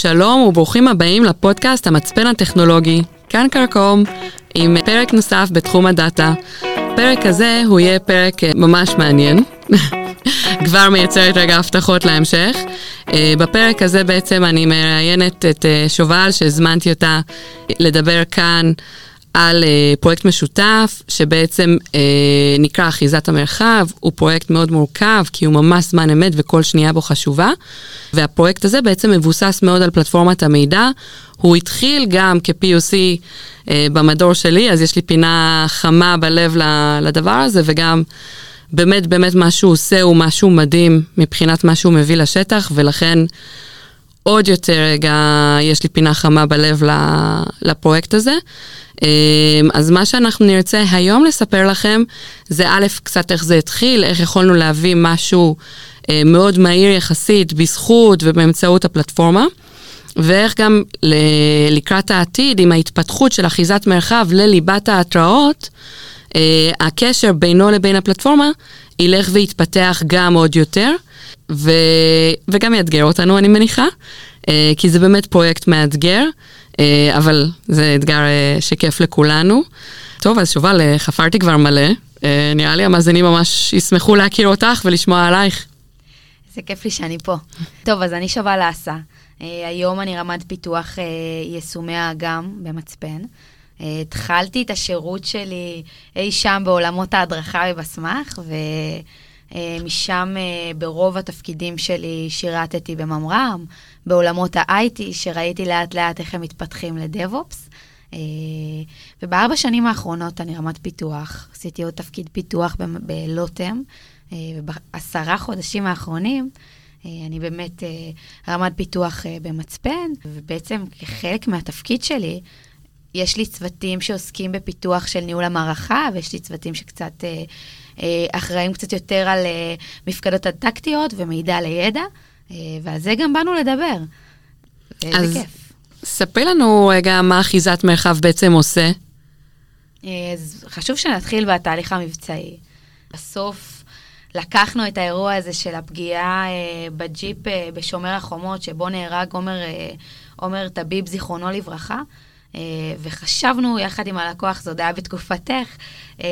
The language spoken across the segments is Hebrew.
שלום וברוכים הבאים לפודקאסט המצפן הטכנולוגי, כאן קרקום, עם פרק נוסף בתחום הדאטה. הפרק הזה הוא יהיה פרק אה, ממש מעניין. כבר מייצרת רגע הבטחות להמשך. אה, בפרק הזה בעצם אני מראיינת את אה, שובל, שהזמנתי אותה לדבר כאן על uh, פרויקט משותף, שבעצם uh, נקרא אחיזת המרחב, הוא פרויקט מאוד מורכב, כי הוא ממש זמן אמת וכל שנייה בו חשובה. והפרויקט הזה בעצם מבוסס מאוד על פלטפורמת המידע. הוא התחיל גם כ-POC uh, במדור שלי, אז יש לי פינה חמה בלב לדבר הזה, וגם באמת באמת מה שהוא עושה הוא משהו מדהים מבחינת מה שהוא מביא לשטח, ולכן... עוד יותר רגע, יש לי פינה חמה בלב לפרויקט הזה. אמ, אז מה שאנחנו נרצה היום לספר לכם, זה א', קצת איך זה התחיל, איך יכולנו להביא משהו אה, מאוד מהיר יחסית בזכות ובאמצעות הפלטפורמה. ואיך גם לקראת העתיד, עם ההתפתחות של אחיזת מרחב לליבת ההתראות, אה, הקשר בינו לבין הפלטפורמה ילך ויתפתח גם עוד יותר. ו... וגם יאתגר אותנו, אני מניחה, אה, כי זה באמת פרויקט מאתגר, אבל זה אתגר אה, שכיף לכולנו. טוב, אז שובל, חפרתי כבר מלא. נראה לי המאזינים ממש ישמחו להכיר אותך ולשמוע עלייך. זה כיף לי שאני פה. טוב, אז אני שובל אסה. היום אני רמ"ד פיתוח יישומי האגם במצפן. התחלתי את השירות שלי אי שם בעולמות ההדרכה בבסמך, ו... אה, משם אה, ברוב התפקידים שלי שירתתי בממר"ם, בעולמות ה-IT, שראיתי לאט לאט איך הם מתפתחים לדב-אופס. אה, ובארבע שנים האחרונות אני רמת פיתוח, עשיתי עוד תפקיד פיתוח בלוטם, ובעשרה חודשים האחרונים אני באמת רמת פיתוח במצפן, ובעצם כחלק מהתפקיד שלי, יש לי צוותים שעוסקים בפיתוח של ניהול המערכה, ויש לי צוותים שקצת אה, אחראים קצת יותר על אה, מפקדות הטקטיות ומידע לידע, אה, ועל זה גם באנו לדבר. אז כיף. ספרי לנו רגע מה אחיזת מרחב בעצם עושה. אז חשוב שנתחיל בתהליך המבצעי. בסוף לקחנו את האירוע הזה של הפגיעה אה, בג'יפ אה, בשומר החומות, שבו נהרג עומר, אה, עומר טביב, זיכרונו לברכה, אה, וחשבנו יחד עם הלקוח, עוד היה בתקופתך, אה,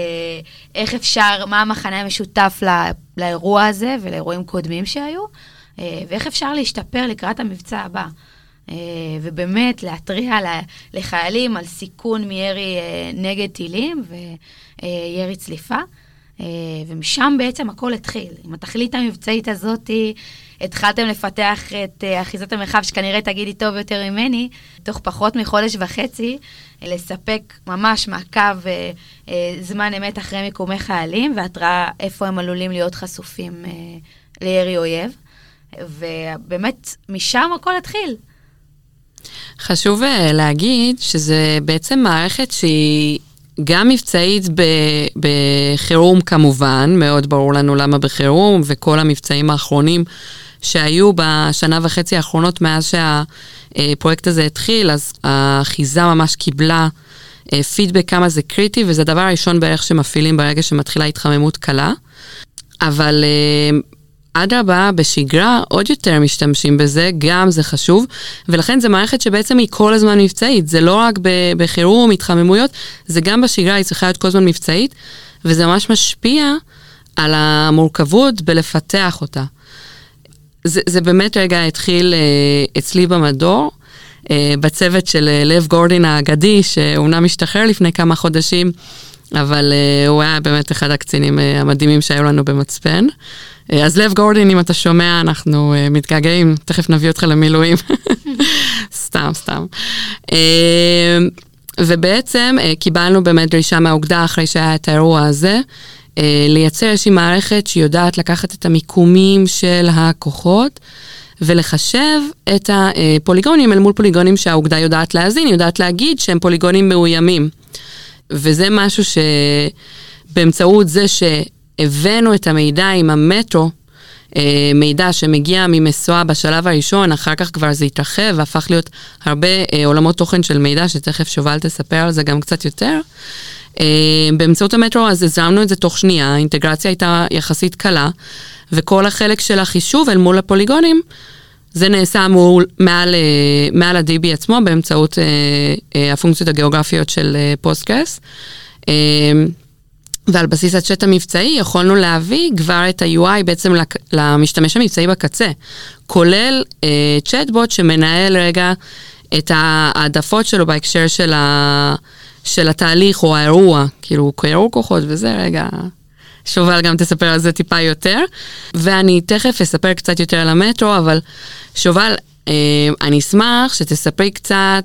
איך אפשר, מה המחנה המשותף לא, לאירוע הזה ולאירועים קודמים שהיו, אה, ואיך אפשר להשתפר לקראת המבצע הבא. ובאמת להתריע לחיילים על סיכון מירי נגד טילים וירי צליפה. ומשם בעצם הכל התחיל. עם התכלית המבצעית הזאתי, התחלתם לפתח את אחיזת המרחב, שכנראה תגידי טוב יותר ממני, תוך פחות מחודש וחצי, לספק ממש מעקב זמן אמת אחרי מיקומי חיילים, והתראה איפה הם עלולים להיות חשופים לירי אויב. ובאמת, משם הכל התחיל. חשוב uh, להגיד שזה בעצם מערכת שהיא גם מבצעית בחירום כמובן, מאוד ברור לנו למה בחירום, וכל המבצעים האחרונים שהיו בשנה וחצי האחרונות מאז שהפרויקט הזה התחיל, אז האחיזה ממש קיבלה פידבק אה, כמה זה קריטי, וזה הדבר הראשון בערך שמפעילים ברגע שמתחילה התחממות קלה. אבל אה, אדרבה, בשגרה עוד יותר משתמשים בזה, גם זה חשוב, ולכן זו מערכת שבעצם היא כל הזמן מבצעית, זה לא רק בחירום, התחממויות, זה גם בשגרה, היא צריכה להיות כל הזמן מבצעית, וזה ממש משפיע על המורכבות בלפתח אותה. זה, זה באמת רגע התחיל uh, אצלי במדור, uh, בצוות של uh, לב גורדין האגדי, שאומנם השתחרר לפני כמה חודשים, אבל הוא היה באמת אחד הקצינים המדהימים שהיו לנו במצפן. Uh, אז לב גורדין, אם אתה שומע, אנחנו uh, מתגעגעים, תכף נביא אותך למילואים. סתם, סתם. Uh, ובעצם קיבלנו באמת דרישה מהאוגדה אחרי שהיה את האירוע הזה. אה, לייצר איזושהי מערכת שיודעת לקחת את המיקומים של הכוחות ולחשב את הפוליגונים אל מול פוליגונים שהאוגדה יודעת להאזין, היא יודעת להגיד שהם פוליגונים מאוימים. וזה משהו שבאמצעות זה שהבאנו את המידע עם המטרו, אה, מידע שמגיע ממסוע בשלב הראשון, אחר כך כבר זה התרחב והפך להיות הרבה אה, עולמות תוכן של מידע, שתכף שובל תספר על זה גם קצת יותר. אה, באמצעות המטרו אז הזרמנו את זה תוך שנייה, האינטגרציה הייתה יחסית קלה, וכל החלק של החישוב אל מול הפוליגונים זה נעשה מול, מעל, אה, מעל ה-DB עצמו באמצעות אה, אה, הפונקציות הגיאוגרפיות של אה, PostGIS. אה, ועל בסיס הצ'אט המבצעי יכולנו להביא כבר את ה-UI בעצם למשתמש המבצעי בקצה, כולל אה, צ'אטבוט שמנהל רגע את העדפות שלו בהקשר של, ה, של התהליך או האירוע, כאילו קיירו כוחות וזה, רגע, שובל גם תספר על זה טיפה יותר. ואני תכף אספר קצת יותר על המטרו, אבל שובל, אה, אני אשמח שתספרי קצת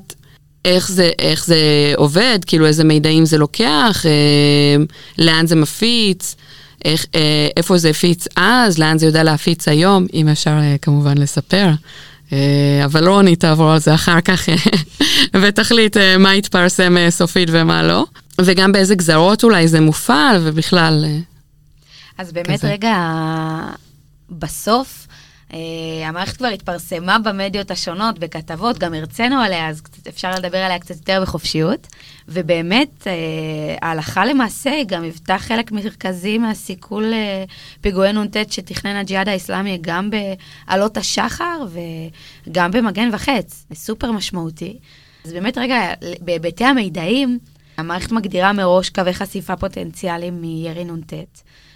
איך זה, איך זה עובד, כאילו איזה מידעים זה לוקח, אה, לאן זה מפיץ, איך, אה, איפה זה הפיץ אז, לאן זה יודע להפיץ היום, אם אפשר אה, כמובן לספר. אה, אבל רוני תעבור על זה אחר כך ותחליט אה, מה יתפרסם אה, סופית ומה לא. וגם באיזה גזרות אולי זה מופעל ובכלל. אה, אז באמת כזה. רגע, בסוף, אה, המערכת כבר התפרסמה במדיות השונות, בכתבות, גם הרצינו עליה, אז קצת אפשר לדבר עליה קצת יותר בחופשיות. ובאמת, אה, ההלכה למעשה היא גם היוותה חלק מרכזי מהסיכול אה, פיגועי נ"ט שתכנן הג'יהאד האיסלאמי גם בעלות השחר וגם במגן וחץ. סופר משמעותי. אז באמת, רגע, בהיבטי המידעים, המערכת מגדירה מראש קווי חשיפה פוטנציאליים מירי נ"ט.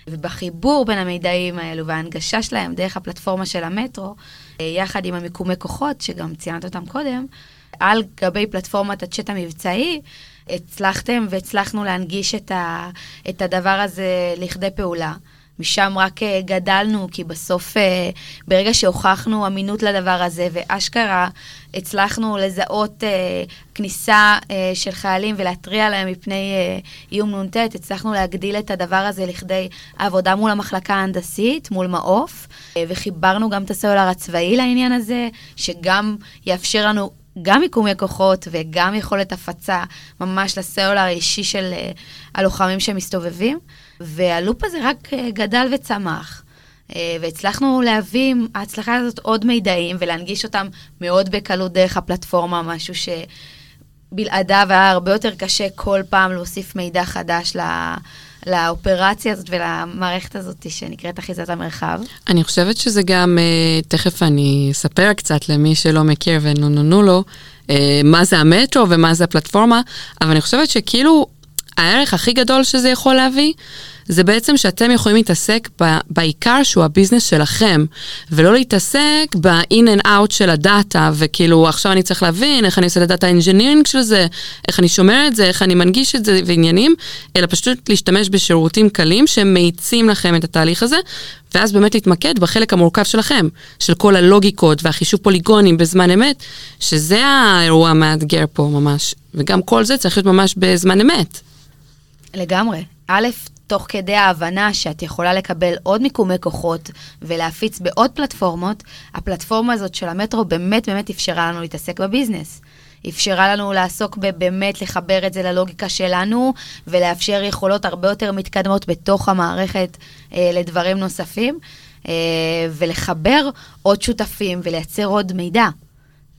ובחיבור בין המידעים האלו וההנגשה שלהם דרך הפלטפורמה של המטרו, אה, יחד עם המיקומי כוחות, שגם ציינת אותם קודם, על גבי פלטפורמת הצ'אט המבצעי, הצלחתם והצלחנו להנגיש את, ה, את הדבר הזה לכדי פעולה. משם רק אה, גדלנו, כי בסוף, אה, ברגע שהוכחנו אמינות לדבר הזה, ואשכרה הצלחנו לזהות אה, כניסה של חיילים ולהתריע להם מפני איום נ"ט, הצלחנו להגדיל את הדבר הזה לכדי עבודה מול המחלקה ההנדסית, מול מעוף, וחיברנו גם את הסלולר הצבאי לעניין הזה, שגם יאפשר לנו גם מיקומי כוחות וגם יכולת הפצה ממש לסלולר האישי של הלוחמים שמסתובבים. והלופ הזה רק אה, גדל וצמח. אה, והצלחנו להביא ההצלחה הזאת עוד מידעים ולהנגיש אותם מאוד בקלות דרך הפלטפורמה, משהו שבלעדיו היה הרבה יותר קשה כל פעם להוסיף מידע חדש ל... לאופרציה הזאת ולמערכת הזאת שנקראת אחיזת המרחב. אני חושבת שזה גם, אה, תכף אני אספר קצת למי שלא מכיר ונוננו לו, מה זה המטרו ומה זה הפלטפורמה, אבל אני חושבת שכאילו הערך הכי גדול שזה יכול להביא, זה בעצם שאתם יכולים להתעסק ב- בעיקר שהוא ה business שלכם, ולא להתעסק ב-in and out של הדאטה, וכאילו עכשיו אני צריך להבין איך אני עושה את ה data engineering של זה, איך אני שומר את זה, איך אני מנגיש את זה ועניינים, אלא פשוט להשתמש בשירותים קלים שמאיצים לכם את התהליך הזה, ואז באמת להתמקד בחלק המורכב שלכם, של כל הלוגיקות והחישוב פוליגונים בזמן אמת, שזה האירוע המאתגר פה ממש, וגם כל זה צריך להיות ממש בזמן אמת. לגמרי. א', תוך כדי ההבנה שאת יכולה לקבל עוד מיקומי כוחות ולהפיץ בעוד פלטפורמות, הפלטפורמה הזאת של המטרו באמת באמת אפשרה לנו להתעסק בביזנס. אפשרה לנו לעסוק בבאמת לחבר את זה ללוגיקה שלנו ולאפשר יכולות הרבה יותר מתקדמות בתוך המערכת אה, לדברים נוספים, אה, ולחבר עוד שותפים ולייצר עוד מידע.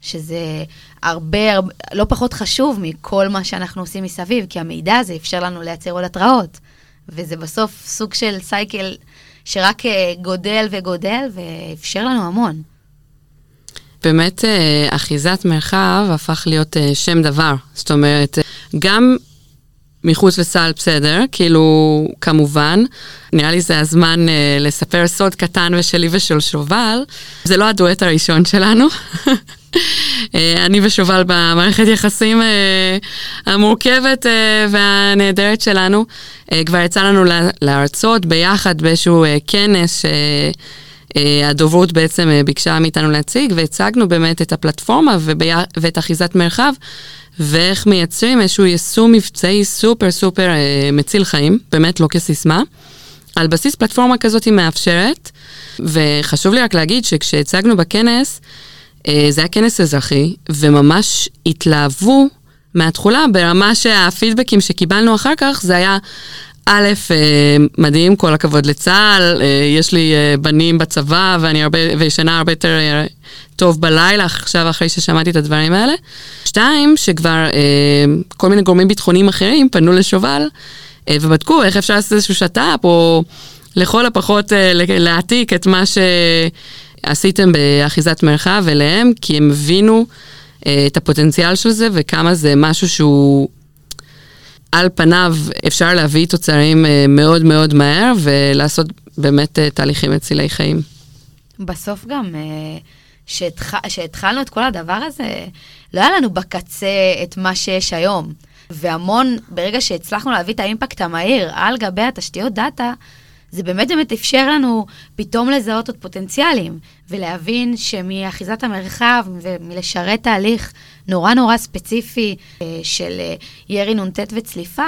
שזה הרבה, הרבה, לא פחות חשוב מכל מה שאנחנו עושים מסביב, כי המידע הזה אפשר לנו לייצר עוד התראות. וזה בסוף סוג של סייקל שרק אה, גודל וגודל, ואפשר לנו המון. באמת, אה, אחיזת מרחב הפך להיות אה, שם דבר. זאת אומרת, גם מחוץ לסל בסדר, כאילו, כמובן. נראה לי זה הזמן לספר סוד קטן ושלי ושל שובל. זה לא הדואט הראשון שלנו. אה, אני ושובל במערכת יחסים uh, המורכבת uh, והנהדרת שלנו. כבר יצא לנו להרצות ביחד באיזשהו כנס שהדוברות בעצם ביקשה מאיתנו להציג, והצגנו באמת את הפלטפורמה. ואת אחיזת מרחב. ואיך מייצרים איזשהו יישום מבצעי סופר סופר אה, מציל חיים, באמת לא כסיסמה. על בסיס פלטפורמה כזאת היא מאפשרת, וחשוב לי רק להגיד שכשהצגנו בכנס, אה, זה היה כנס אזרחי, וממש התלהבו מהתכולה ברמה שהפידבקים שקיבלנו אחר כך זה היה א', אה, מדהים, כל הכבוד לצה"ל, אה, יש לי אה, בנים בצבא ואני הרבה, וישנה הרבה יותר טוב בלילה, עכשיו אחרי ששמעתי את הדברים האלה. שתיים, שכבר כל מיני גורמים ביטחוניים אחרים פנו לשובל ובדקו איך אפשר לעשות איזשהו שת"פ, או לכל הפחות להעתיק את מה ש... עשיתם באחיזת מרחב אליהם, כי הם הבינו אה, את הפוטנציאל של זה וכמה זה משהו שהוא על פניו אפשר להביא תוצרים אה, מאוד מאוד מהר ולעשות באמת אה, תהליכים מצילי חיים. בסוף גם, כשהתחלנו את כל הדבר הזה, לא היה לנו בקצה את מה שיש היום. והמון, ברגע שהצלחנו להביא את האימפקט המהיר על גבי התשתיות דאטה, זה באמת באמת אפשר לנו פתאום לזהות עוד פוטנציאלים, ולהבין שמאחיזת המרחב ומלשרת תהליך נורא נורא ספציפי אה, של אה, ירי נ"ט וצליפה,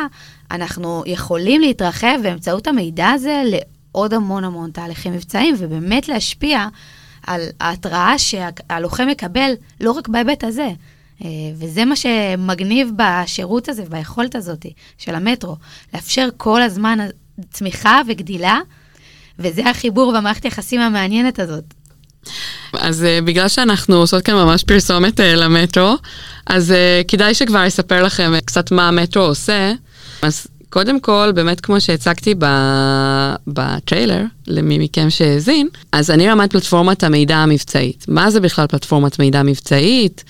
אנחנו יכולים להתרחב באמצעות המידע הזה לעוד המון המון תהליכים מבצעיים, ובאמת להשפיע על ההתראה שהלוחם מקבל לא רק בהיבט הזה. אה, וזה מה שמגניב בשירות הזה וביכולת הזאת של המטרו, לאפשר כל הזמן צמיחה וגדילה, וזה החיבור במערכת היחסים המעניינת הזאת. אז uh, בגלל שאנחנו עושות כאן ממש פרסומת uh, למטרו, אז uh, כדאי שכבר אספר לכם uh, קצת מה המטרו עושה. אז קודם כל, באמת כמו שהצגתי בטריילר, למי מכם שהאזין, אז אני רמת פלטפורמת המידע המבצעית. מה זה בכלל פלטפורמת מידע מבצעית?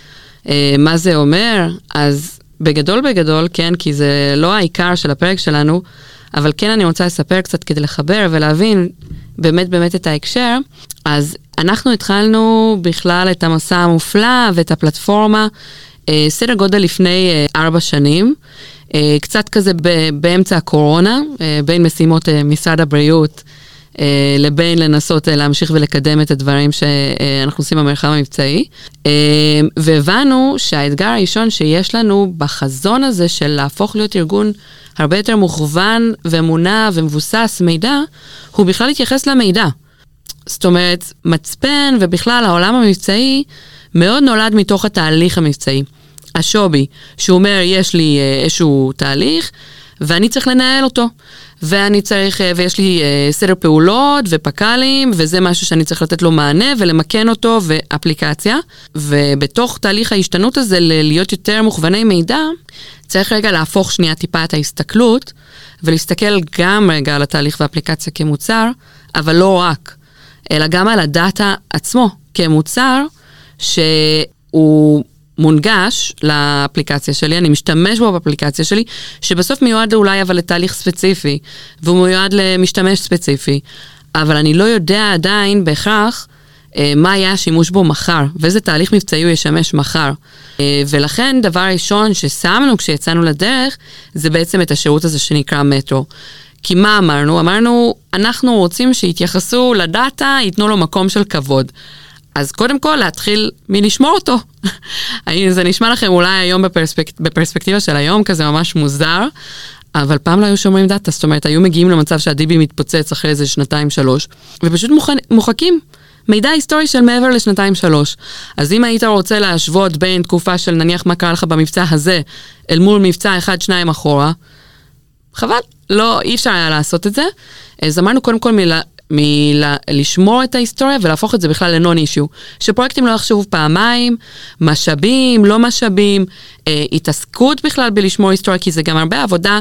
Uh, מה זה אומר? אז בגדול בגדול, כן, כי זה לא העיקר של הפרק שלנו, אבל כן אני רוצה לספר קצת כדי לחבר ולהבין באמת באמת את ההקשר. אז אנחנו התחלנו בכלל את המסע המופלא ואת הפלטפורמה אה, סדר גודל לפני אה, ארבע שנים. אה, קצת כזה באמצע הקורונה, אה, בין משימות אה, משרד הבריאות אה, לבין לנסות אה, להמשיך ולקדם את הדברים שאנחנו עושים במרחב המבצעי. אה, והבנו שהאתגר הראשון שיש לנו בחזון הזה של להפוך להיות ארגון הרבה יותר מוכוון ומונע ומבוסס מידע, הוא בכלל להתייחס למידע. זאת אומרת, מצפן ובכלל העולם המבצעי מאוד נולד מתוך התהליך המבצעי. השובי, שהוא אומר, יש לי איזשהו תהליך, ואני צריך לנהל אותו. ואני צריך, אה, ויש לי אה, סדר פעולות ופק"לים, וזה משהו שאני צריך לתת לו מענה ולמקן אותו ואפליקציה. ובתוך תהליך ההשתנות הזה, להיות יותר מוכווני מידע, צריך רגע להפוך שנייה טיפה את ההסתכלות, ולהסתכל גם רגע על התהליך והאפליקציה כמוצר, אבל לא רק, אלא גם על הדאטה עצמו כמוצר, שהוא מונגש לאפליקציה שלי, אני משתמש בו באפליקציה שלי, שבסוף מיועד אולי אבל לתהליך ספציפי, והוא מיועד למשתמש ספציפי, אבל אני לא יודע עדיין בהכרח אה, מה יהיה השימוש בו מחר, ואיזה תהליך מבצעי הוא ישמש מחר. אה, ולכן דבר ראשון ששמנו כשיצאנו לדרך, זה בעצם את השירות הזה שנקרא מטרו. כי מה אמרנו? אמרנו, אנחנו רוצים שיתייחסו לדאטה, ייתנו לו מקום של כבוד. אז קודם כל להתחיל מלשמור אותו. זה נשמע לכם אולי היום בפרספק... בפרספקטיבה של היום כזה ממש מוזר, אבל פעם לא היו שומרים דאטה, זאת אומרת, היו מגיעים למצב שהדיבי מתפוצץ אחרי איזה שנתיים-שלוש, ופשוט מוכן... מוחקים מידע היסטורי של מעבר לשנתיים-שלוש. אז אם היית רוצה להשוות בין תקופה של נניח מה קרה לך במבצע הזה, אל מול מבצע אחד-שניים אחורה, חבל, לא, אי אפשר היה לעשות את זה. אז אמרנו קודם כל מלה, מלשמור את ההיסטוריה ולהפוך את זה בכלל לנון אישיו. שפרויקטים לא יחשבו פעמיים, משאבים, לא משאבים, אה, התעסקות בכלל בלשמור היסטוריה, כי זה גם הרבה עבודה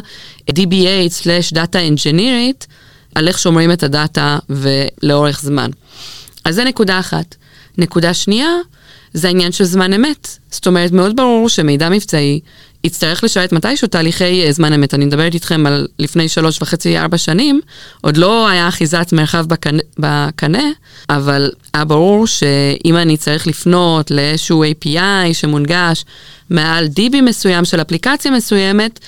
DBA/Data Engineerית, על איך שומרים את הדאטה ולאורך זמן. אז זה נקודה אחת. נקודה שנייה, זה העניין של זמן אמת. זאת אומרת, מאוד ברור שמידע מבצעי יצטרך לשרת מתישהו תהליכי אה, זמן אמת. אני מדברת איתכם על לפני שלוש וחצי, ארבע שנים, עוד לא היה אחיזת מרחב בקנה, בקנה, אבל היה ברור שאם אני צריך לפנות לאיזשהו API שמונגש מעל DB מסוים של אפליקציה מסוימת,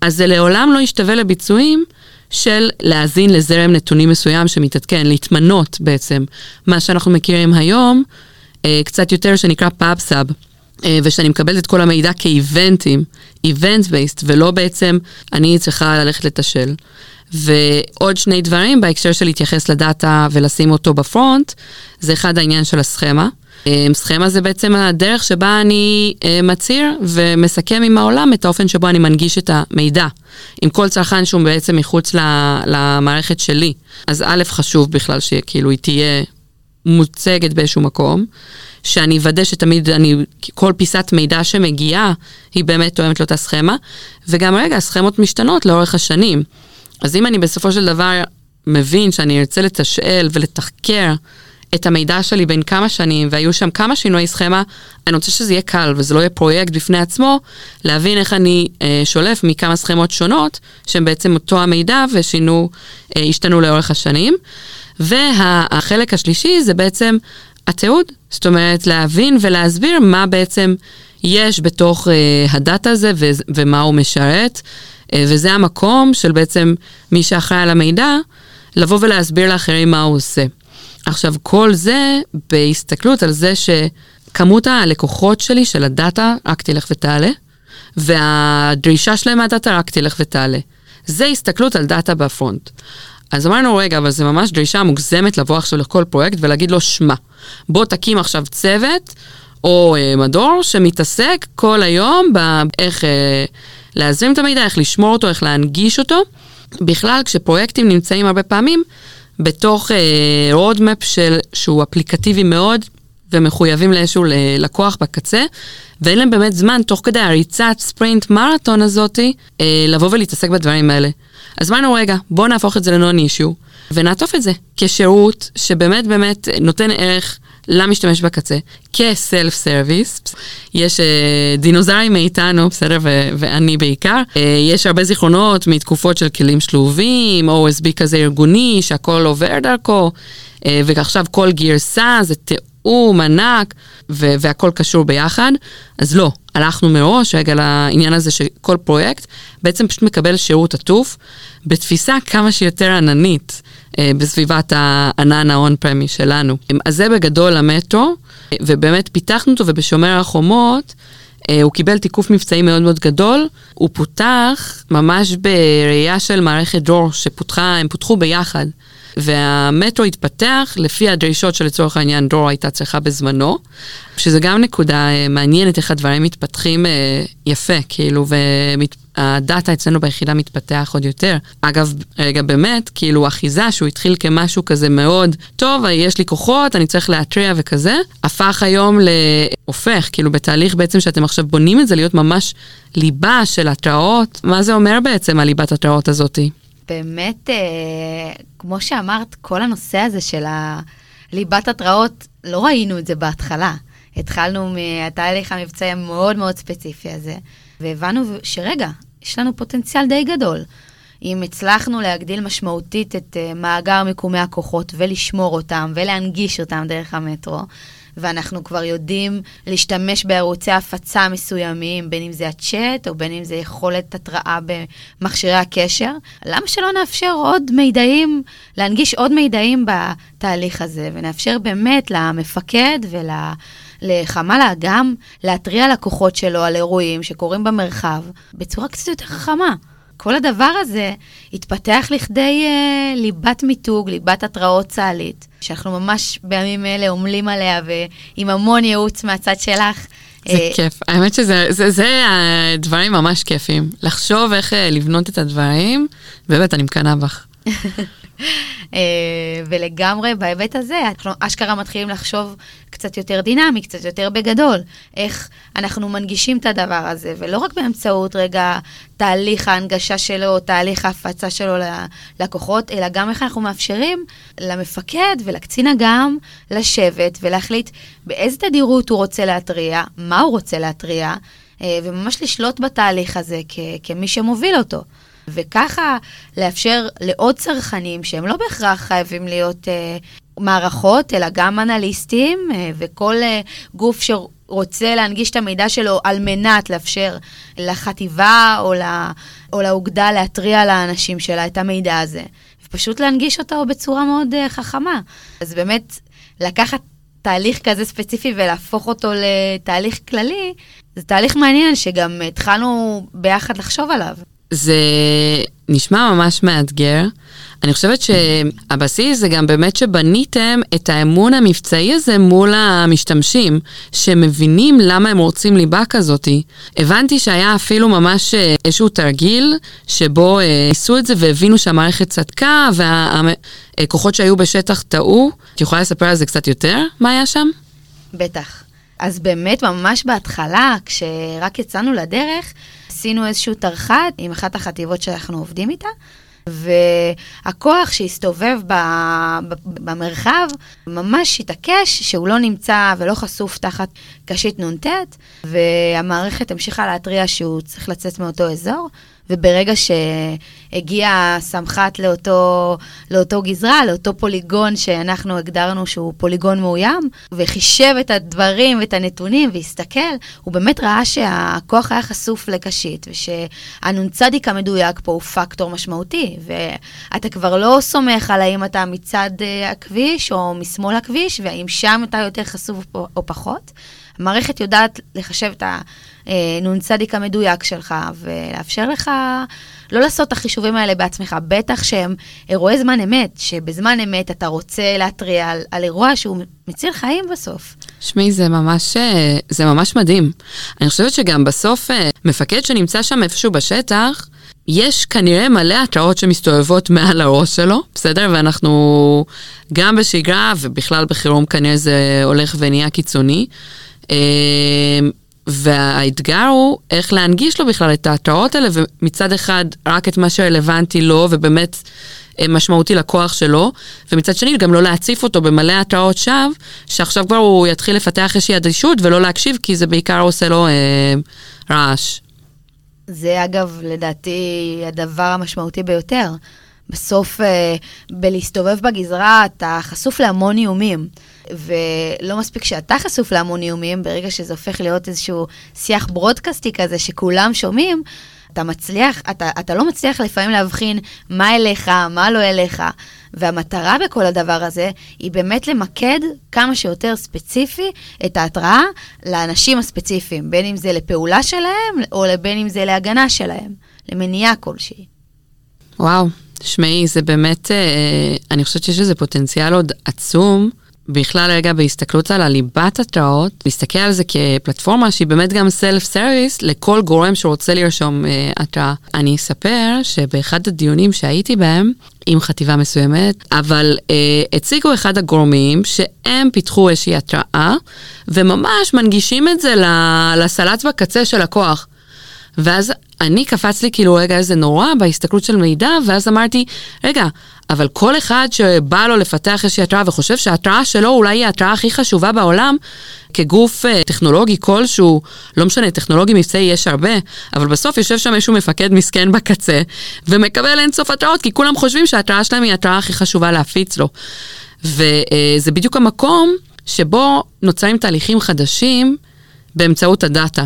אז זה לעולם לא ישתווה לביצועים של להאזין לזרם נתונים מסוים שמתעדכן, להתמנות בעצם. מה שאנחנו מכירים היום, אה, קצת יותר שנקרא PubSub. אה, ושאני מקבלת את כל המידע כאיבנטים, איבנט בייסט, ולא בעצם אני צריכה ללכת לתשל. ועוד שני דברים בהקשר של להתייחס לדאטה ולשים אותו בפרונט, זה אחד העניין של הסכמה. אה, סכמה זה בעצם הדרך שבה אני אה, מצהיר ומסכם עם העולם את האופן שבו אני מנגיש את המידע. עם כל צרכן שהוא בעצם מחוץ למערכת שלי. אז א', חשוב בכלל שכאילו היא תהיה מוצגת באיזשהו מקום. שאני אוודא שתמיד אני, כל פיסת מידע שמגיעה היא באמת תואמת לאותה סכמה, וגם רגע, הסכמות משתנות לאורך השנים. אז אם אני בסופו של דבר מבין שאני ארצה לתשאל ולתחקר את המידע שלי בין כמה שנים, והיו שם כמה שינויי סכמה, אני רוצה שזה יהיה קל וזה לא יהיה פרויקט בפני עצמו, להבין איך אני אה, שולף מכמה סכמות שונות, שהן בעצם אותו המידע ושינו, אה, השתנו לאורך השנים. והחלק השלישי זה בעצם התיעוד, זאת אומרת להבין ולהסביר מה בעצם יש בתוך אה, הדאטה הזה ו- ומה הוא משרת, אה, וזה המקום של בעצם מי שאחראי על המידע, לבוא ולהסביר לאחרים מה הוא עושה. עכשיו, כל זה בהסתכלות על זה שכמות הלקוחות שלי של הדאטה רק תלך ותעלה, והדרישה שלהם מהדאטה רק תלך ותעלה. זה הסתכלות על דאטה בפרונט. אז אמרנו, רגע, אבל זה ממש דרישה מוגזמת לבוא עכשיו לכל פרויקט ולהגיד לו, שמע, בוא תקים עכשיו צוות או אה, מדור שמתעסק כל היום באיך אה, להזרים את המידע, איך לשמור אותו, איך להנגיש אותו. בכלל, כשפרויקטים נמצאים הרבה פעמים בתוך אה, roadmap של, שהוא אפליקטיבי מאוד, ומחויבים לאיזשהו לקוח בקצה, ואין להם באמת זמן, תוך כדי הריצת ספרינט מרתון הזאתי, אה, לבוא ולהתעסק בדברים האלה. אז אמרנו, רגע, בואו נהפוך את זה לנון אישיו, ונעטוף את זה כשירות שבאמת באמת נותן ערך למשתמש בקצה, כסלף סרוויס. יש אה, דינוזארים מאיתנו, בסדר, ו- ואני בעיקר. אה, יש הרבה זיכרונות מתקופות של כלים שלובים, OSB כזה ארגוני, שהכל עובר דרכו, אה, ועכשיו כל גרסה זה תיאום ענק, ו- והכל קשור ביחד. אז לא, הלכנו מראש רגע לעניין הזה שכל פרויקט בעצם פשוט מקבל שירות עטוף, בתפיסה כמה שיותר עננית. אה, בסביבת הענן ההון פרמי שלנו. אז זה בגדול המטרו, ובאמת פיתחנו אותו, ובשומר החומות אה, הוא קיבל תיקוף מבצעי מאוד מאוד גדול. הוא פותח ממש בראייה של מערכת דור שפותחה, הם פותחו ביחד. והמטרו התפתח לפי הדרישות שלצורך העניין דור הייתה צריכה בזמנו, שזה גם נקודה אה, מעניינת איך הדברים מתפתחים יפה, כאילו, ומת... הדאטה אצלנו ביחידה מתפתח עוד יותר. אגב, רגע, באמת, כאילו אחיזה שהוא התחיל כמשהו כזה מאוד, טוב, יש לי כוחות, אני צריך להתריע וכזה, הפך היום ל... הופך, כאילו בתהליך בעצם שאתם עכשיו בונים את זה להיות ממש ליבה של התראות. מה זה אומר בעצם, הליבת התראות הזאתי? באמת, אה, כמו שאמרת, כל הנושא הזה של ליבת התראות, לא ראינו את זה בהתחלה. התחלנו מהתהליך המבצעי המאוד מאוד ספציפי הזה, והבנו שרגע, יש לנו פוטנציאל די גדול. אם הצלחנו להגדיל משמעותית את uh, מאגר מיקומי הכוחות ולשמור אותם ולהנגיש אותם דרך המטרו, ואנחנו כבר יודעים להשתמש בערוצי הפצה מסוימים, בין אם זה הצ'אט או בין אם זה יכולת התראה במכשירי הקשר, למה שלא נאפשר עוד מידעים, להנגיש עוד מידעים בתהליך הזה, ונאפשר באמת למפקד ול... לחמ"ל האגם להתריע לכוחות שלו על אירועים שקורים במרחב בצורה קצת יותר חכמה. כל הדבר הזה התפתח לכדי אה, ליבת מיתוג, ליבת התראות צה"לית, שאנחנו ממש בימים אלה עמלים עליה ועם המון ייעוץ מהצד שלך. זה אה, כיף, האמת שזה זה, זה דברים ממש כיפים. לחשוב איך אה, לבנות את הדברים, באמת, אני מקנאה בך. אה, ולגמרי בהיבט הזה, אנחנו אשכרה מתחילים לחשוב קצת יותר דינמי, קצת יותר בגדול, איך אנחנו מנגישים את הדבר הזה, ולא רק באמצעות רגע תהליך ההנגשה שלו, תהליך ההפצה שלו ללקוחות, אלא גם איך אנחנו מאפשרים למפקד ולקצין אג"ם לשבת ולהחליט באיזה תדירות הוא רוצה להתריע, מה הוא רוצה להתריע, אה, וממש לשלוט בתהליך הזה כמי שמוביל אותו. וככה לאפשר לעוד צרכנים, שהם לא בהכרח חייבים להיות אה, מערכות, אלא גם אנליסטים, אה, וכל אה, גוף שרוצה להנגיש את המידע שלו על מנת לאפשר לחטיבה או, לא, או לאוגדה להתריע לאנשים שלה את המידע הזה, ופשוט להנגיש אותו בצורה מאוד אה, חכמה. אז באמת, לקחת תהליך כזה ספציפי ולהפוך אותו לתהליך כללי, זה תהליך מעניין שגם התחלנו ביחד לחשוב עליו. זה נשמע ממש מאתגר. אני חושבת שהבסיס זה גם באמת שבניתם את האמון המבצעי הזה מול המשתמשים, שמבינים למה הם רוצים ליבה כזאתי. הבנתי שהיה אפילו ממש אה, איזשהו תרגיל שבו אה, ניסו את זה והבינו שהמערכת צדקה והכוחות שהיו בשטח טעו. את יכולה לספר על זה קצת יותר? מה היה שם? בטח. אז באמת, ממש בהתחלה, כשרק יצאנו לדרך, עשינו איזשהו תרח"ט עם אחת החטיבות שאנחנו עובדים איתה, והכוח שהסתובב ב, ב, במרחב ממש התעקש שהוא לא נמצא ולא חשוף תחת קשית נ"ט, והמערכת המשיכה להתריע שהוא צריך לצאת מאותו אזור. וברגע שהגיע סמח"ט לאותו, לאותו גזרה, לאותו פוליגון שאנחנו הגדרנו שהוא פוליגון מאוים, וחישב את הדברים ואת הנתונים והסתכל, הוא באמת ראה שהכוח היה חשוף לקשית, ושהנ"צ המדויק פה הוא פקטור משמעותי, ואתה כבר לא סומך על האם אתה מצד אה, הכביש או משמאל הכביש, והאם שם אתה יותר חשוף או פחות. המערכת יודעת לחשב את הנ"צ המדויק שלך ולאפשר לך לא לעשות את החישובים האלה בעצמך, בטח שהם אירועי זמן אמת, שבזמן אמת אתה רוצה להתריע על, על אירוע שהוא מציל חיים בסוף. שמי, זה ממש, אה, זה ממש מדהים. אני חושבת שגם בסוף אה, מפקד שנמצא שם איפשהו בשטח, יש כנראה מלא התראות שמסתובבות מעל הראש שלו, בסדר? ואנחנו גם בשגרה ובכלל בחירום כנראה זה הולך ונהיה קיצוני. והאתגר הוא איך להנגיש לו בכלל את ההתראות האלה, ומצד אחד רק את מה שרלוונטי לו ובאמת אה, משמעותי לכוח שלו, ומצד שני גם לא להציף אותו במלא התראות שווא, שעכשיו כבר הוא יתחיל לפתח איזושהי אדישות ולא להקשיב, כי זה בעיקר עושה לו אה, רעש. זה אגב, לדעתי, הדבר המשמעותי ביותר. בסוף, אה, בלהסתובב בגזרה, אתה חשוף להמון איומים. ולא מספיק שאתה חשוף להמון איומים, ברגע שזה הופך להיות איזשהו שיח ברודקאסטי כזה שכולם שומעים, אתה מצליח, אתה, אתה לא מצליח לפעמים להבחין מה אליך, מה לא אליך. והמטרה בכל הדבר הזה היא באמת למקד כמה שיותר ספציפי את ההתראה לאנשים הספציפיים, בין אם זה לפעולה שלהם או בין אם זה להגנה שלהם, למניעה כלשהי. וואו, תשמעי, זה באמת, אה, אני חושבת שיש איזה פוטנציאל עוד עצום. בכלל רגע בהסתכלות על הליבת התראות, להסתכל על זה כפלטפורמה שהיא באמת גם סלף סרוויס לכל גורם שרוצה לרשום אה, התראה. אני אספר שבאחד הדיונים שהייתי בהם, עם חטיבה מסוימת, אבל אה, הציגו אחד הגורמים שהם פיתחו איזושהי התראה, וממש מנגישים את זה לסלט בקצה של הכוח. ואז אני קפץ לי כאילו, רגע, איזה נורא בהסתכלות של מידע, ואז אמרתי, רגע, אבל כל אחד שבא לו לפתח איזושהי התראה וחושב שההתראה שלו אולי היא ההתראה הכי חשובה בעולם, כגוף uh, טכנולוגי כלשהו, לא משנה, טכנולוגי מבצעי יש הרבה, אבל בסוף יושב שם איזשהו מפקד מסכן בקצה, ומקבל אינסוף התראות, כי כולם חושבים שההתראה שלהם היא ההתראה הכי חשובה להפיץ לו. וזה uh, בדיוק המקום שבו נוצרים תהליכים חדשים באמצעות הדאטה.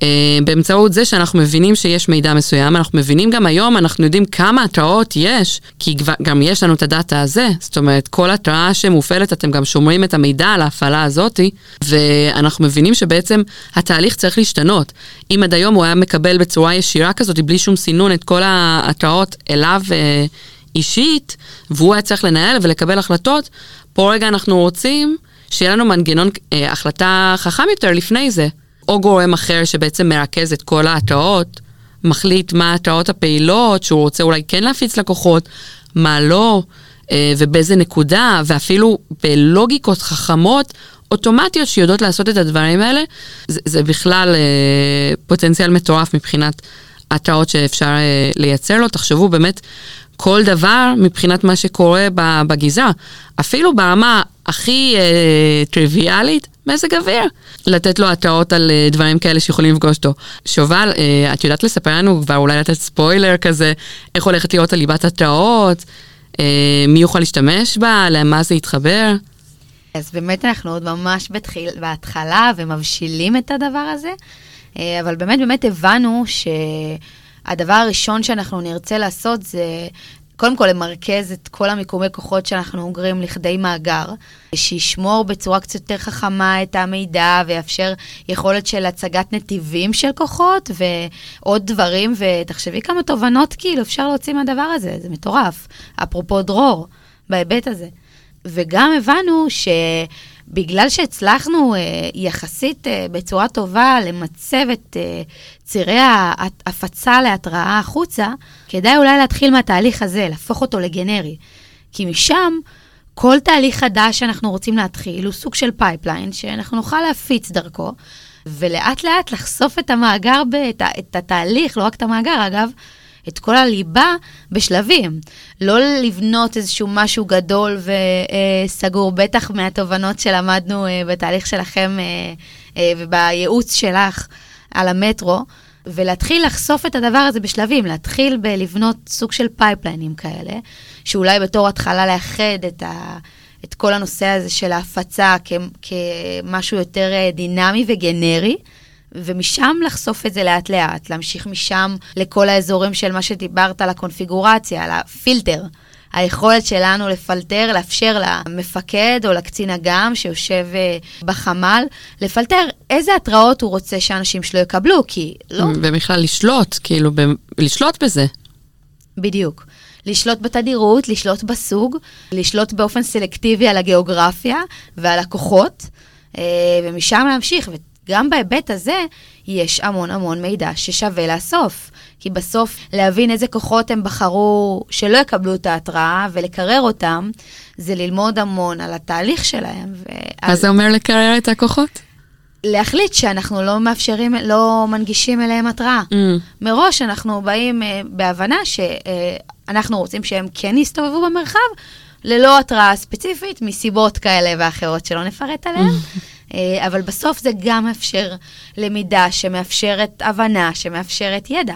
Uh, באמצעות זה שאנחנו מבינים שיש מידע מסוים, אנחנו מבינים גם היום, אנחנו יודעים כמה התראות יש, כי גם יש לנו את הדאטה הזה, זאת אומרת, כל התראה שמופעלת, אתם גם שומרים את המידע על ההפעלה הזאתי, ואנחנו מבינים שבעצם התהליך צריך להשתנות. אם עד היום הוא היה מקבל בצורה ישירה כזאת, בלי שום סינון, את כל ההתראות אליו uh, אישית, והוא היה צריך לנהל ולקבל החלטות, פה רגע אנחנו רוצים שיהיה לנו מנגנון uh, החלטה חכם יותר לפני זה. או גורם אחר שבעצם מרכז את כל ההתראות, מחליט מה ההתראות הפעילות, שהוא רוצה אולי כן להפיץ לקוחות, מה לא, אה, ובאיזה נקודה, ואפילו בלוגיקות חכמות, אוטומטיות שיודעות לעשות את הדברים האלה, זה, זה בכלל אה, פוטנציאל מטורף מבחינת התראות שאפשר אה, לייצר לו. תחשבו באמת כל דבר מבחינת מה שקורה בגזרה. אפילו ברמה הכי אה, טריוויאלית, מזג אוויר. לתת לו התראות על אה, דברים כאלה שיכולים לפגוש אותו. שובל, אה, את יודעת לספר לנו כבר אולי לתת ספוילר כזה, איך הולכת להיות הליבת התראות, אה, מי יוכל להשתמש בה, למה זה יתחבר? אז באמת אנחנו עוד ממש בתחיל, בהתחלה ומבשילים את הדבר הזה, אבל באמת באמת הבנו שהדבר הראשון שאנחנו נרצה לעשות זה קודם כל למרכז את כל המיקומי כוחות שאנחנו אוגרים לכדי מאגר, שישמור בצורה קצת יותר חכמה את המידע ויאפשר יכולת של הצגת נתיבים של כוחות ועוד דברים, ותחשבי כמה תובנות כאילו אפשר להוציא מהדבר הזה, זה מטורף. אפרופו דרור, בהיבט הזה. וגם הבנו ש... בגלל שהצלחנו אה, יחסית אה, בצורה טובה למצב את אה, צירי ההפצה להתראה החוצה, כדאי אולי להתחיל מהתהליך הזה, להפוך אותו לגנרי. כי משם, כל תהליך חדש שאנחנו רוצים להתחיל הוא סוג של pipeline, שאנחנו נוכל להפיץ דרכו, ולאט לאט לחשוף את המאגר, בת, את התהליך, לא רק את המאגר אגב, את כל הליבה בשלבים. לא לבנות איזשהו משהו גדול וסגור, בטח מהתובנות שלמדנו אה, בתהליך שלכם אה, אה, ובייעוץ שלך על המטרו. ולהתחיל לחשוף את הדבר הזה בשלבים, להתחיל בלבנות סוג של פייפליינים כאלה, שאולי בתור התחלה לאחד את, ה, את כל הנושא הזה של ההפצה כ, כמשהו יותר דינמי וגנרי, ומשם לחשוף את זה לאט-לאט, להמשיך משם לכל האזורים של מה שדיברת על הקונפיגורציה, על הפילטר. היכולת שלנו לפלטר, לאפשר למפקד או לקצין אג"ם שיושב אה, בחמ"ל, לפלטר איזה התראות הוא רוצה שאנשים שלו יקבלו, כי לא... ובכלל לשלוט, כאילו, ב... לשלוט בזה. בדיוק. לשלוט בתדירות, לשלוט בסוג, לשלוט באופן סלקטיבי על הגיאוגרפיה ועל הכוחות, אה, ומשם להמשיך. גם בהיבט הזה, יש המון המון מידע ששווה לאסוף. כי בסוף, להבין איזה כוחות הם בחרו שלא יקבלו את ההתראה ולקרר אותם, זה ללמוד המון על התהליך שלהם. ועל... מה זה אומר לקרר את הכוחות? להחליט שאנחנו לא מאפשרים, לא מנגישים אליהם התראה. Mm. מראש אנחנו באים uh, בהבנה שאנחנו uh, רוצים שהם כן יסתובבו במרחב, ללא התראה ספציפית, מסיבות כאלה ואחרות שלא נפרט עליהן. אה, אבל בסוף זה גם מאפשר למידה שמאפשרת הבנה, שמאפשרת ידע.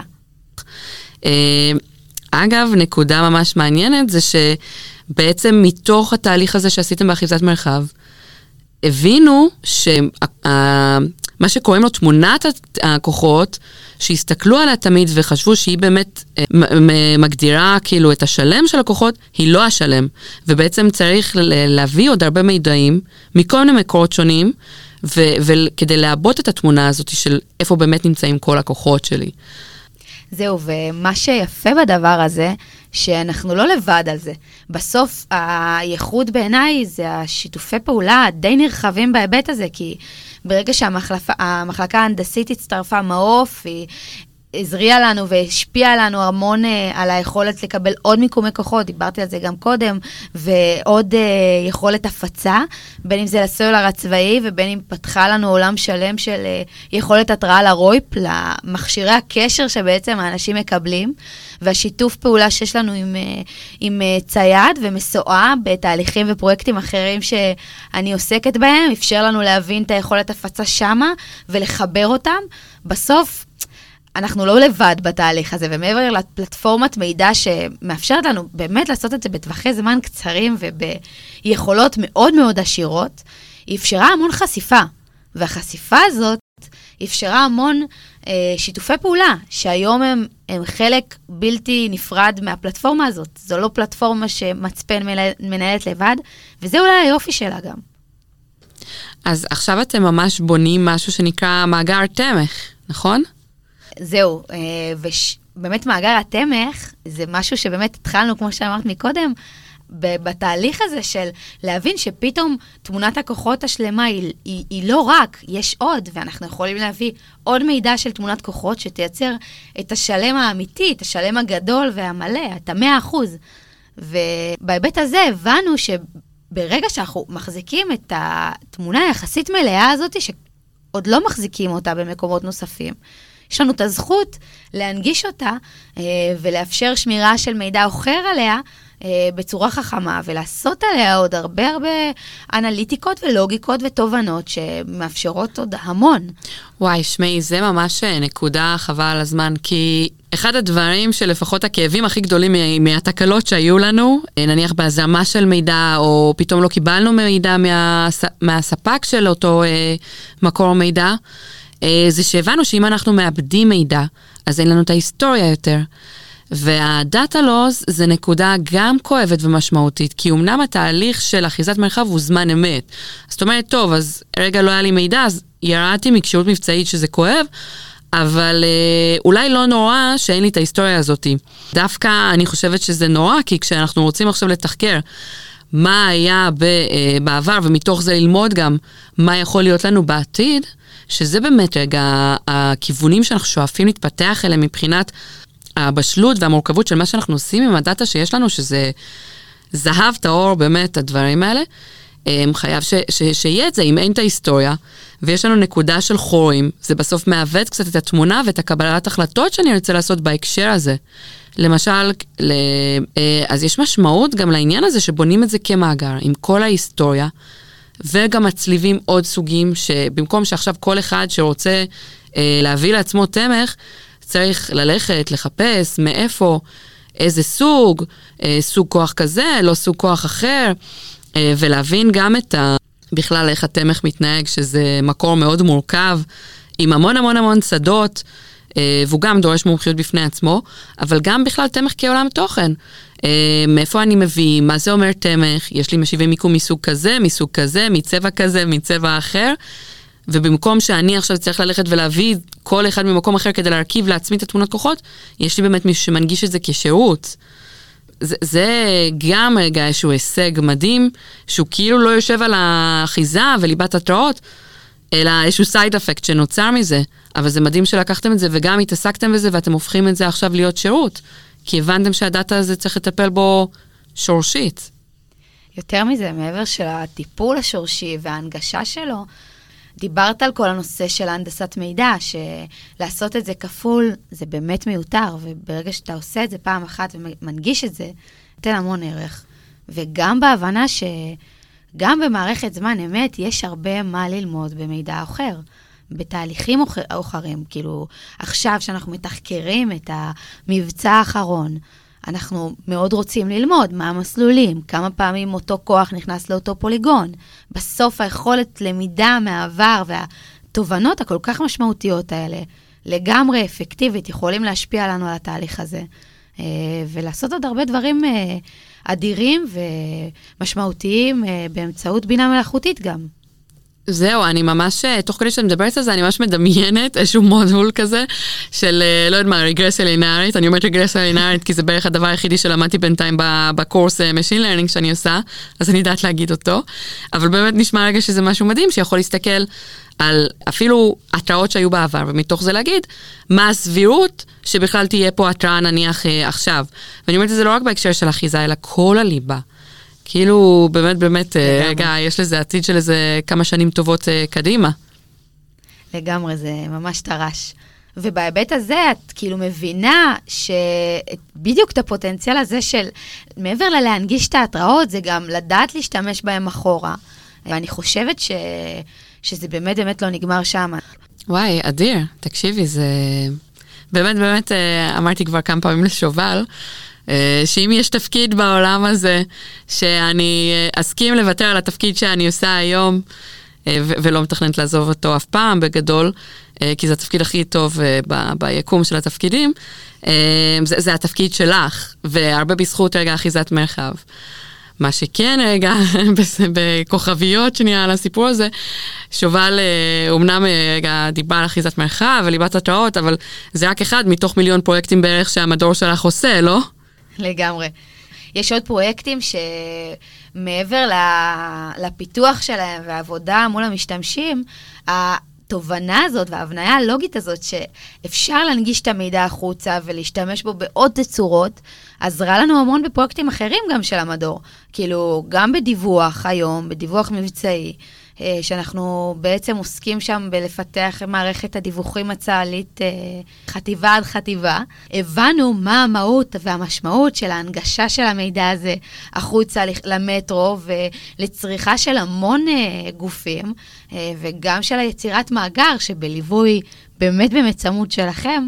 אה, אגב, נקודה ממש מעניינת זה שבעצם מתוך התהליך הזה שעשיתם באחיזת מרחב, הבינו שמה שקוראים לו תמונת הכוחות, שהסתכלו עליה תמיד וחשבו שהיא באמת אה, מגדירה כאילו את השלם של הכוחות, היא לא השלם. ובעצם צריך להביא עוד הרבה מידעים מכל מיני מקורות שונים, וכדי לעבות את התמונה הזאת של איפה באמת נמצאים כל הכוחות שלי. זהו, ומה שיפה בדבר הזה, שאנחנו לא לבד על זה. בסוף, הייחוד בעיניי זה השיתופי פעולה הדי נרחבים בהיבט הזה, כי ברגע שהמחלקה ההנדסית הצטרפה, מעוף, היא הזריעה לנו והשפיעה לנו המון uh, על היכולת לקבל עוד מיקומי כוחות, דיברתי על זה גם קודם, ועוד uh, יכולת הפצה, בין אם זה לסלולר הצבאי ובין אם פתחה לנו עולם שלם של uh, יכולת התראה לרויפ, למכשירי הקשר שבעצם האנשים מקבלים, והשיתוף פעולה שיש לנו עם, uh, עם uh, צייד ומסועה בתהליכים ופרויקטים אחרים שאני עוסקת בהם, אפשר לנו להבין את היכולת הפצה שמה ולחבר אותם. בסוף, אנחנו לא לבד בתהליך הזה, ומעבר לפלטפורמת מידע שמאפשרת לנו באמת לעשות את זה בטווחי זמן קצרים וביכולות מאוד מאוד עשירות, היא אפשרה המון חשיפה. והחשיפה הזאת אפשרה המון אה, שיתופי פעולה, שהיום הם, הם חלק בלתי נפרד מהפלטפורמה הזאת. זו לא פלטפורמה שמצפן מנהלת לבד, וזה אולי היופי שלה גם. אז עכשיו אתם ממש בונים משהו שנקרא מאגר תמך, נכון? זהו, אה, ובאמת מאגר התמך זה משהו שבאמת התחלנו, כמו שאמרת מקודם, בתהליך הזה של להבין שפתאום תמונת הכוחות השלמה היא, היא, היא לא רק, יש עוד, ואנחנו יכולים להביא עוד מידע של תמונת כוחות שתייצר את השלם האמיתי, את השלם הגדול והמלא, את המאה אחוז. ובהיבט הזה הבנו שברגע שאנחנו מחזיקים את התמונה היחסית מלאה הזאת, שעוד לא מחזיקים אותה במקומות נוספים, יש לנו את הזכות להנגיש אותה אה, ולאפשר שמירה של מידע אחר עליה אה, בצורה חכמה, ולעשות עליה עוד הרבה הרבה אנליטיקות ולוגיקות ותובנות שמאפשרות עוד המון. וואי, שמעי, זה ממש אה, נקודה חבל על הזמן, כי אחד הדברים שלפחות הכאבים הכי גדולים מהתקלות שהיו לנו, נניח בהזרמה של מידע, או פתאום לא קיבלנו מידע מהס... מהספק של אותו מקור מידע, זה שהבנו שאם אנחנו מאבדים מידע, אז אין לנו את ההיסטוריה יותר. והדאטה לוז זה נקודה גם כואבת ומשמעותית, כי אמנם התהליך של אחיזת מרחב הוא זמן אמת. זאת אומרת, טוב, אז רגע לא היה לי מידע, אז ירדתי מכשירות מבצעית שזה כואב, אבל אה, אולי לא נורא שאין לי את ההיסטוריה הזאת. דווקא אני חושבת שזה נורא, כי כשאנחנו רוצים עכשיו לתחקר מה היה אה, בעבר, ומתוך זה ללמוד גם מה יכול להיות לנו בעתיד, שזה באמת רגע הכיוונים שאנחנו שואפים להתפתח אליהם מבחינת הבשלות והמורכבות של מה שאנחנו עושים עם הדאטה שיש לנו, שזה זהב טהור באמת, הדברים האלה. חייב ש, ש, שיהיה את זה, אם אין את ההיסטוריה, ויש לנו נקודה של חורים, זה בסוף מעוות קצת את התמונה ואת הקבלת החלטות שאני רוצה לעשות בהקשר הזה. למשל, ל... אה, אז יש משמעות גם לעניין הזה שבונים את זה כמאגר, עם כל ההיסטוריה, וגם מצליבים עוד סוגים, שבמקום שעכשיו כל אחד שרוצה אה, להביא לעצמו תמך, צריך ללכת, לחפש, מאיפה, איזה סוג, אה, סוג כוח כזה, לא סוג כוח אחר, אה, ולהבין גם את ה... בכלל איך התמך מתנהג, שזה מקור מאוד מורכב, עם המון המון המון שדות, אה, והוא גם דורש מומחיות בפני עצמו, אבל גם בכלל תמך כעולם תוכן. אה, מאיפה אני מביא, מה זה אומר תמך, יש לי משיבי מיקום מסוג כזה, מסוג כזה, מצבע כזה, מצבע אחר. ובמקום שאני עכשיו צריך ללכת ולהביא כל אחד ממקום אחר כדי להרכיב לעצמי את התמונות כוחות, יש לי באמת מישהו שמנגיש את זה כשירות. זה, זה גם רגע איזשהו הישג מדהים, שהוא כאילו לא יושב על האחיזה וליבת התראות, אלא איזשהו סייד אפקט שנוצר מזה. אבל זה מדהים שלקחתם את זה וגם התעסקתם בזה ואתם הופכים את זה עכשיו להיות שירות. כי הבנתם שהדאטה הזה צריך לטפל בו שורשית. יותר מזה, מעבר של הטיפול השורשי וההנגשה שלו, דיברת על כל הנושא של הנדסת מידע, שלעשות את זה כפול זה באמת מיותר, וברגע שאתה עושה את זה פעם אחת ומנגיש את זה, נותן המון ערך. וגם בהבנה שגם במערכת זמן אמת יש הרבה מה ללמוד במידע אחר. בתהליכים אחרים, כאילו, עכשיו שאנחנו מתחקרים את המבצע האחרון, אנחנו מאוד רוצים ללמוד מה המסלולים, כמה פעמים אותו כוח נכנס לאותו פוליגון. בסוף היכולת למידה מהעבר והתובנות הכל כך משמעותיות האלה, לגמרי אפקטיבית, יכולים להשפיע לנו על התהליך הזה. אה, ולעשות עוד הרבה דברים אה, אדירים ומשמעותיים אה, באמצעות בינה מלאכותית גם. זהו, אני ממש, אה, תוך כדי שאת מדברת על זה, אני ממש מדמיינת איזשהו מודול כזה של, אה, לא יודעת מה, רגרסיה לינארית. אני אומרת רגרסיה לינארית כי זה בערך הדבר היחידי שלמדתי בינתיים בקורס אה, Machine Learning שאני עושה, אז אני יודעת להגיד אותו. אבל באמת נשמע רגע שזה משהו מדהים, שיכול להסתכל על אפילו התראות שהיו בעבר, ומתוך זה להגיד מה הסבירות שבכלל תהיה פה התראה נניח עכשיו. ואני אומרת את זה לא רק בהקשר של אחיזה, אלא כל הליבה. כאילו, באמת, באמת, אה. רגע, יש לזה עתיד של איזה כמה שנים טובות אה, קדימה. לגמרי, זה ממש טרש. ובהיבט הזה, את כאילו מבינה שבדיוק את הפוטנציאל הזה של, מעבר ללהנגיש את ההתראות, זה גם לדעת להשתמש בהם אחורה. ואני חושבת ש... שזה באמת באמת לא נגמר שם. וואי, אדיר, תקשיבי, זה... באמת, באמת, אה, אמרתי כבר כמה פעמים לשובל, שאם יש תפקיד בעולם הזה, שאני אה, אסכים לוותר על התפקיד שאני עושה היום, אה, ולא מתכננת לעזוב אותו אף פעם בגדול, כי זה התפקיד הכי טוב ב- ביקום של התפקידים, זה, זה התפקיד שלך, והרבה בזכות רגע אחיזת מרחב. מה שכן רגע, בכוכביות שנייה על הסיפור הזה, שובל אומנם רגע דיבר על אחיזת מרחב וליבת התראות, אבל זה רק אחד מתוך מיליון פרויקטים בערך שהמדור שלך עושה, לא? לגמרי. יש עוד פרויקטים שמעבר לפיתוח שלהם והעבודה מול המשתמשים, התובנה הזאת וההבניה הלוגית הזאת שאפשר להנגיש את המידע החוצה ולהשתמש בו בעוד תצורות, עזרה לנו המון בפרויקטים אחרים גם של המדור. כאילו, גם בדיווח היום, בדיווח מבצעי. אה, שאנחנו בעצם עוסקים שם בלפתח מערכת הדיווחים הצה"לית אה, חטיבה עד חטיבה. הבנו מה המהות והמשמעות של ההנגשה של המידע הזה החוצה למטרו ולצריכה של המון אה, גופים, וגם של היצירת מאגר שבליווי באמת באמת צמוד שלכם.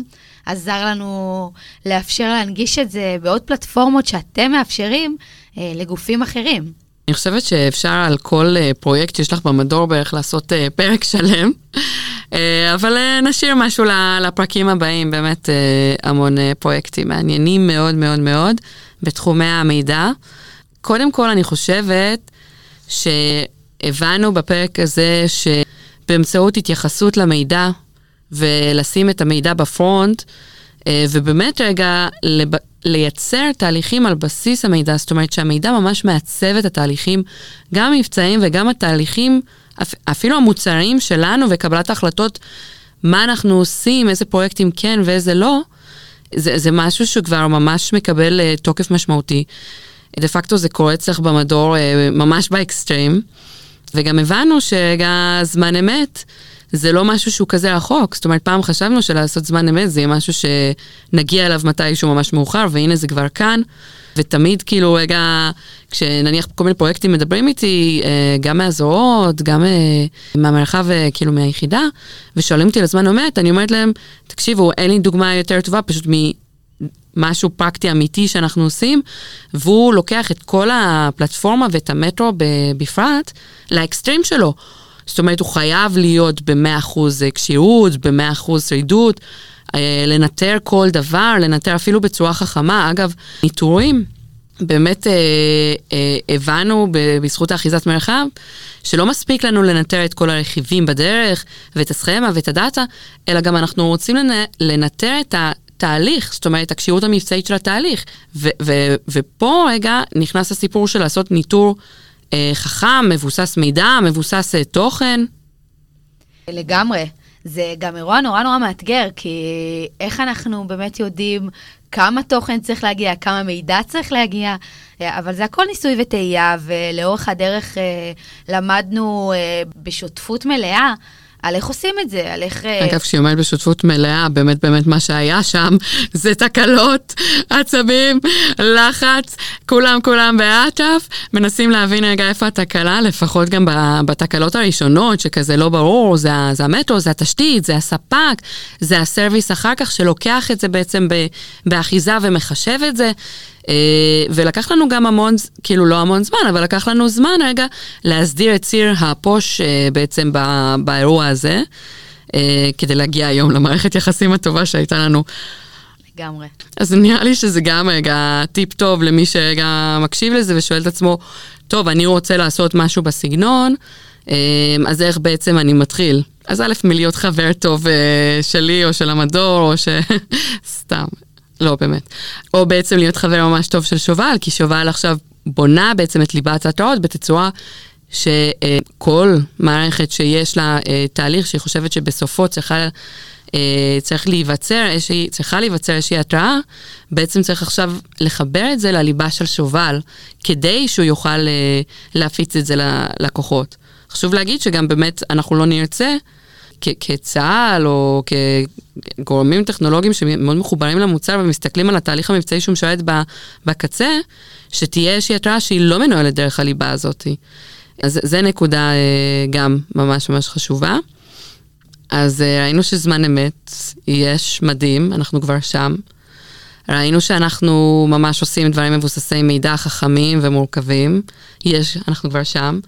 עזר לנו לאפשר להנגיש את זה בעוד פלטפורמות שאתם מאפשרים אה, לגופים אחרים. אני חושבת שאפשר על כל uh, פרויקט שיש לך במדור בערך לעשות uh, פרק שלם, uh, אבל נשאיר משהו לפרקים הבאים, באמת המון פרויקטים מעניינים מאוד מאוד מאוד בתחומי המידע. קודם כל, אני חושבת שהבנו בפרק הזה שבאמצעות התייחסות למידע ולשים את המידע בפרונט, ובאמת רגע לייצר תהליכים על בסיס המידע, זאת אומרת שהמידע ממש מעצב את התהליכים, גם המבצעיים וגם התהליכים, אפילו המוצרים שלנו וקבלת ההחלטות, מה אנחנו עושים, איזה פרויקטים כן ואיזה לא, זה, זה משהו שכבר ממש מקבל uh, תוקף משמעותי. דה פקטו זה קורה אצלך במדור uh, ממש באקסטרים. וגם הבנו שזמן אמת זה לא משהו שהוא כזה רחוק. זאת אומרת, פעם חשבנו שלעשות זמן אמת זה יהיה משהו שנגיע אליו מתישהו ממש מאוחר, והנה זה כבר כאן. ותמיד כאילו רגע, כשנניח כל מיני פרויקטים מדברים איתי, אה, גם מהזרועות, גם אה, מהמרחב, כאילו מהיחידה, ושואלים אותי על הזמן אמת, אני אומרת להם, תקשיבו, אין לי דוגמה יותר טובה, פשוט משהו פרקטי אמיתי שאנחנו עושים, והוא לוקח את כל הפלטפורמה ואת המטרו בפרט לאקסטרים שלו. זאת אומרת, הוא חייב להיות ב-100% כשירות, ב-100% שרידות, אה, לנטר כל דבר, לנטר אפילו בצורה חכמה. אגב, ניטורים, באמת אה, אה, הבנו בזכות האחיזת מרחב, שלא מספיק לנו לנטר את כל הרכיבים בדרך, ואת הסכמה ואת הדאטה, אלא גם אנחנו רוצים לנטר את ה... תהליך, זאת אומרת, הכשירות המבצעית של התהליך. ו- ו- ופה רגע נכנס הסיפור של לעשות ניטור חכם, מבוסס מידע, מבוסס אה, תוכן. לגמרי. זה גם אירוע נורא נורא מאתגר, כי איך אנחנו באמת יודעים כמה תוכן צריך להגיע, כמה מידע צריך להגיע, אה, אבל זה הכל ניסוי וטעייה, ולאורך הדרך אה, למדנו אה, בשותפות מלאה. על איך עושים את זה, על איך... אה, אגב, כשהיא אומרת בשותפות מלאה, באמת באמת מה שהיה שם זה תקלות, עצבים, לחץ, כולם כולם באטף, מנסים להבין רגע איפה התקלה, לפחות גם בתקלות הראשונות, שכזה לא ברור, זה, זה המטרו, זה התשתית, זה הספק, זה הסרוויס אחר כך, שלוקח את זה בעצם באחיזה ומחשב את זה. אה, ולקח לנו גם המון, כאילו לא המון זמן, אבל לקח לנו זמן רגע להסדיר את ציר הפוש אה, בעצם באירוע הזה, אה, כדי להגיע היום למערכת יחסים הטובה שהייתה לנו. לגמרי. אז נראה לי שזה גם רגע טיפ טוב למי שרגע מקשיב לזה ושואל את עצמו, טוב, אני רוצה לעשות משהו בסגנון, אז איך בעצם אני מתחיל? אז א', מלהיות חבר טוב שלי או של המדור, או ש... סתם, לא, באמת. או בעצם להיות חבר ממש טוב של שובל, כי שובל עכשיו בונה בעצם את ליבת ההתראות בתצורה שכל מערכת שיש לה אה, תהליך שהיא חושבת שבסופו צריכה, אה, צריך להיווצר, צריכה להיווצר איזושהי התראה, בעצם צריך עכשיו לחבר את זה לליבה של שובל, כדי שהוא יוכל אה, להפיץ את זה ללקוחות. חשוב להגיד שגם באמת אנחנו לא נרצה כצה"ל או כגורמים טכנולוגיים שמאוד מחוברים למוצר ומסתכלים על התהליך המבצעי שהוא משרת בקצה, שתהיה איזושהי התראה שהיא לא מנוהלת דרך הליבה הזאת. אז זה נקודה אה, גם ממש ממש חשובה. אז אה, ראינו שזמן אמת, יש מדהים, אנחנו כבר שם. ראינו שאנחנו ממש עושים דברים מבוססי מידע חכמים ומורכבים, יש, אנחנו כבר שם.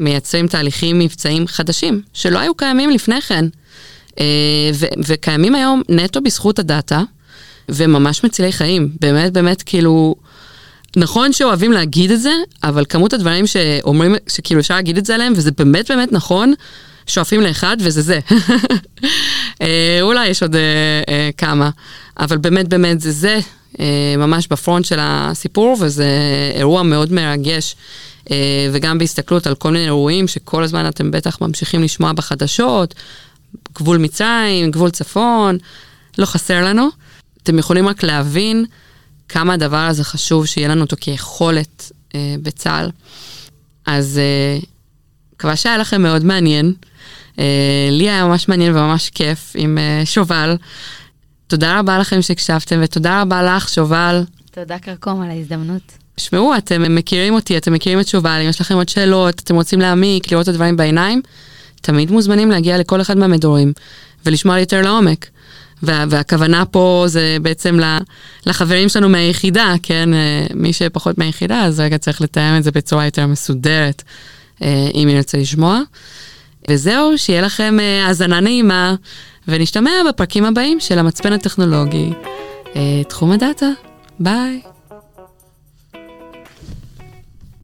מייצרים תהליכים מבצעיים חדשים, שלא היו קיימים לפני כן. אה, וקיימים היום נטו בזכות הדאטה, וממש מצילי חיים. באמת, באמת, כאילו, נכון שאוהבים להגיד את זה, אבל כמות הדברים שאומרים, שכאילו אפשר להגיד את זה עליהם, וזה באמת באמת נכון, שואפים לאחד, וזה זה. אה, אולי יש עוד אה, אה, כמה, אבל באמת באמת זה זה, אה, ממש בפרונט של הסיפור, וזה אירוע מאוד מרגש. אה, וגם בהסתכלות על כל מיני אירועים שכל הזמן אתם בטח ממשיכים לשמוע בחדשות, גבול מצרים, גבול צפון, לא חסר לנו. אתם יכולים רק להבין כמה הדבר הזה חשוב שיהיה לנו אותו כיכולת אה, בצה"ל. אז אה, מקווה שהיה לכם מאוד מעניין. אה, לי היה ממש מעניין וממש כיף עם אה, שובל. תודה רבה לכם שהקשבתם ותודה רבה לך, שובל. תודה כרכום על ההזדמנות. תשמעו, אתם מכירים אותי, אתם מכירים את שובל, אם יש לכם עוד שאלות, אתם רוצים להעמיק, לראות את הדברים בעיניים, תמיד מוזמנים להגיע לכל אחד מהמדורים ולשמוע יותר לעומק. וה, והכוונה פה זה בעצם לחברים שלנו מהיחידה, כן? אה, מי שפחות מהיחידה, אז רגע צריך לתאם את זה בצורה יותר מסודרת, אם ירצה לשמוע. וזהו, שיהיה לכם אה, האזנה נעימה, ונשתמע בפרקים הבאים של המצפן הטכנולוגי, תחום הדאטה. ביי.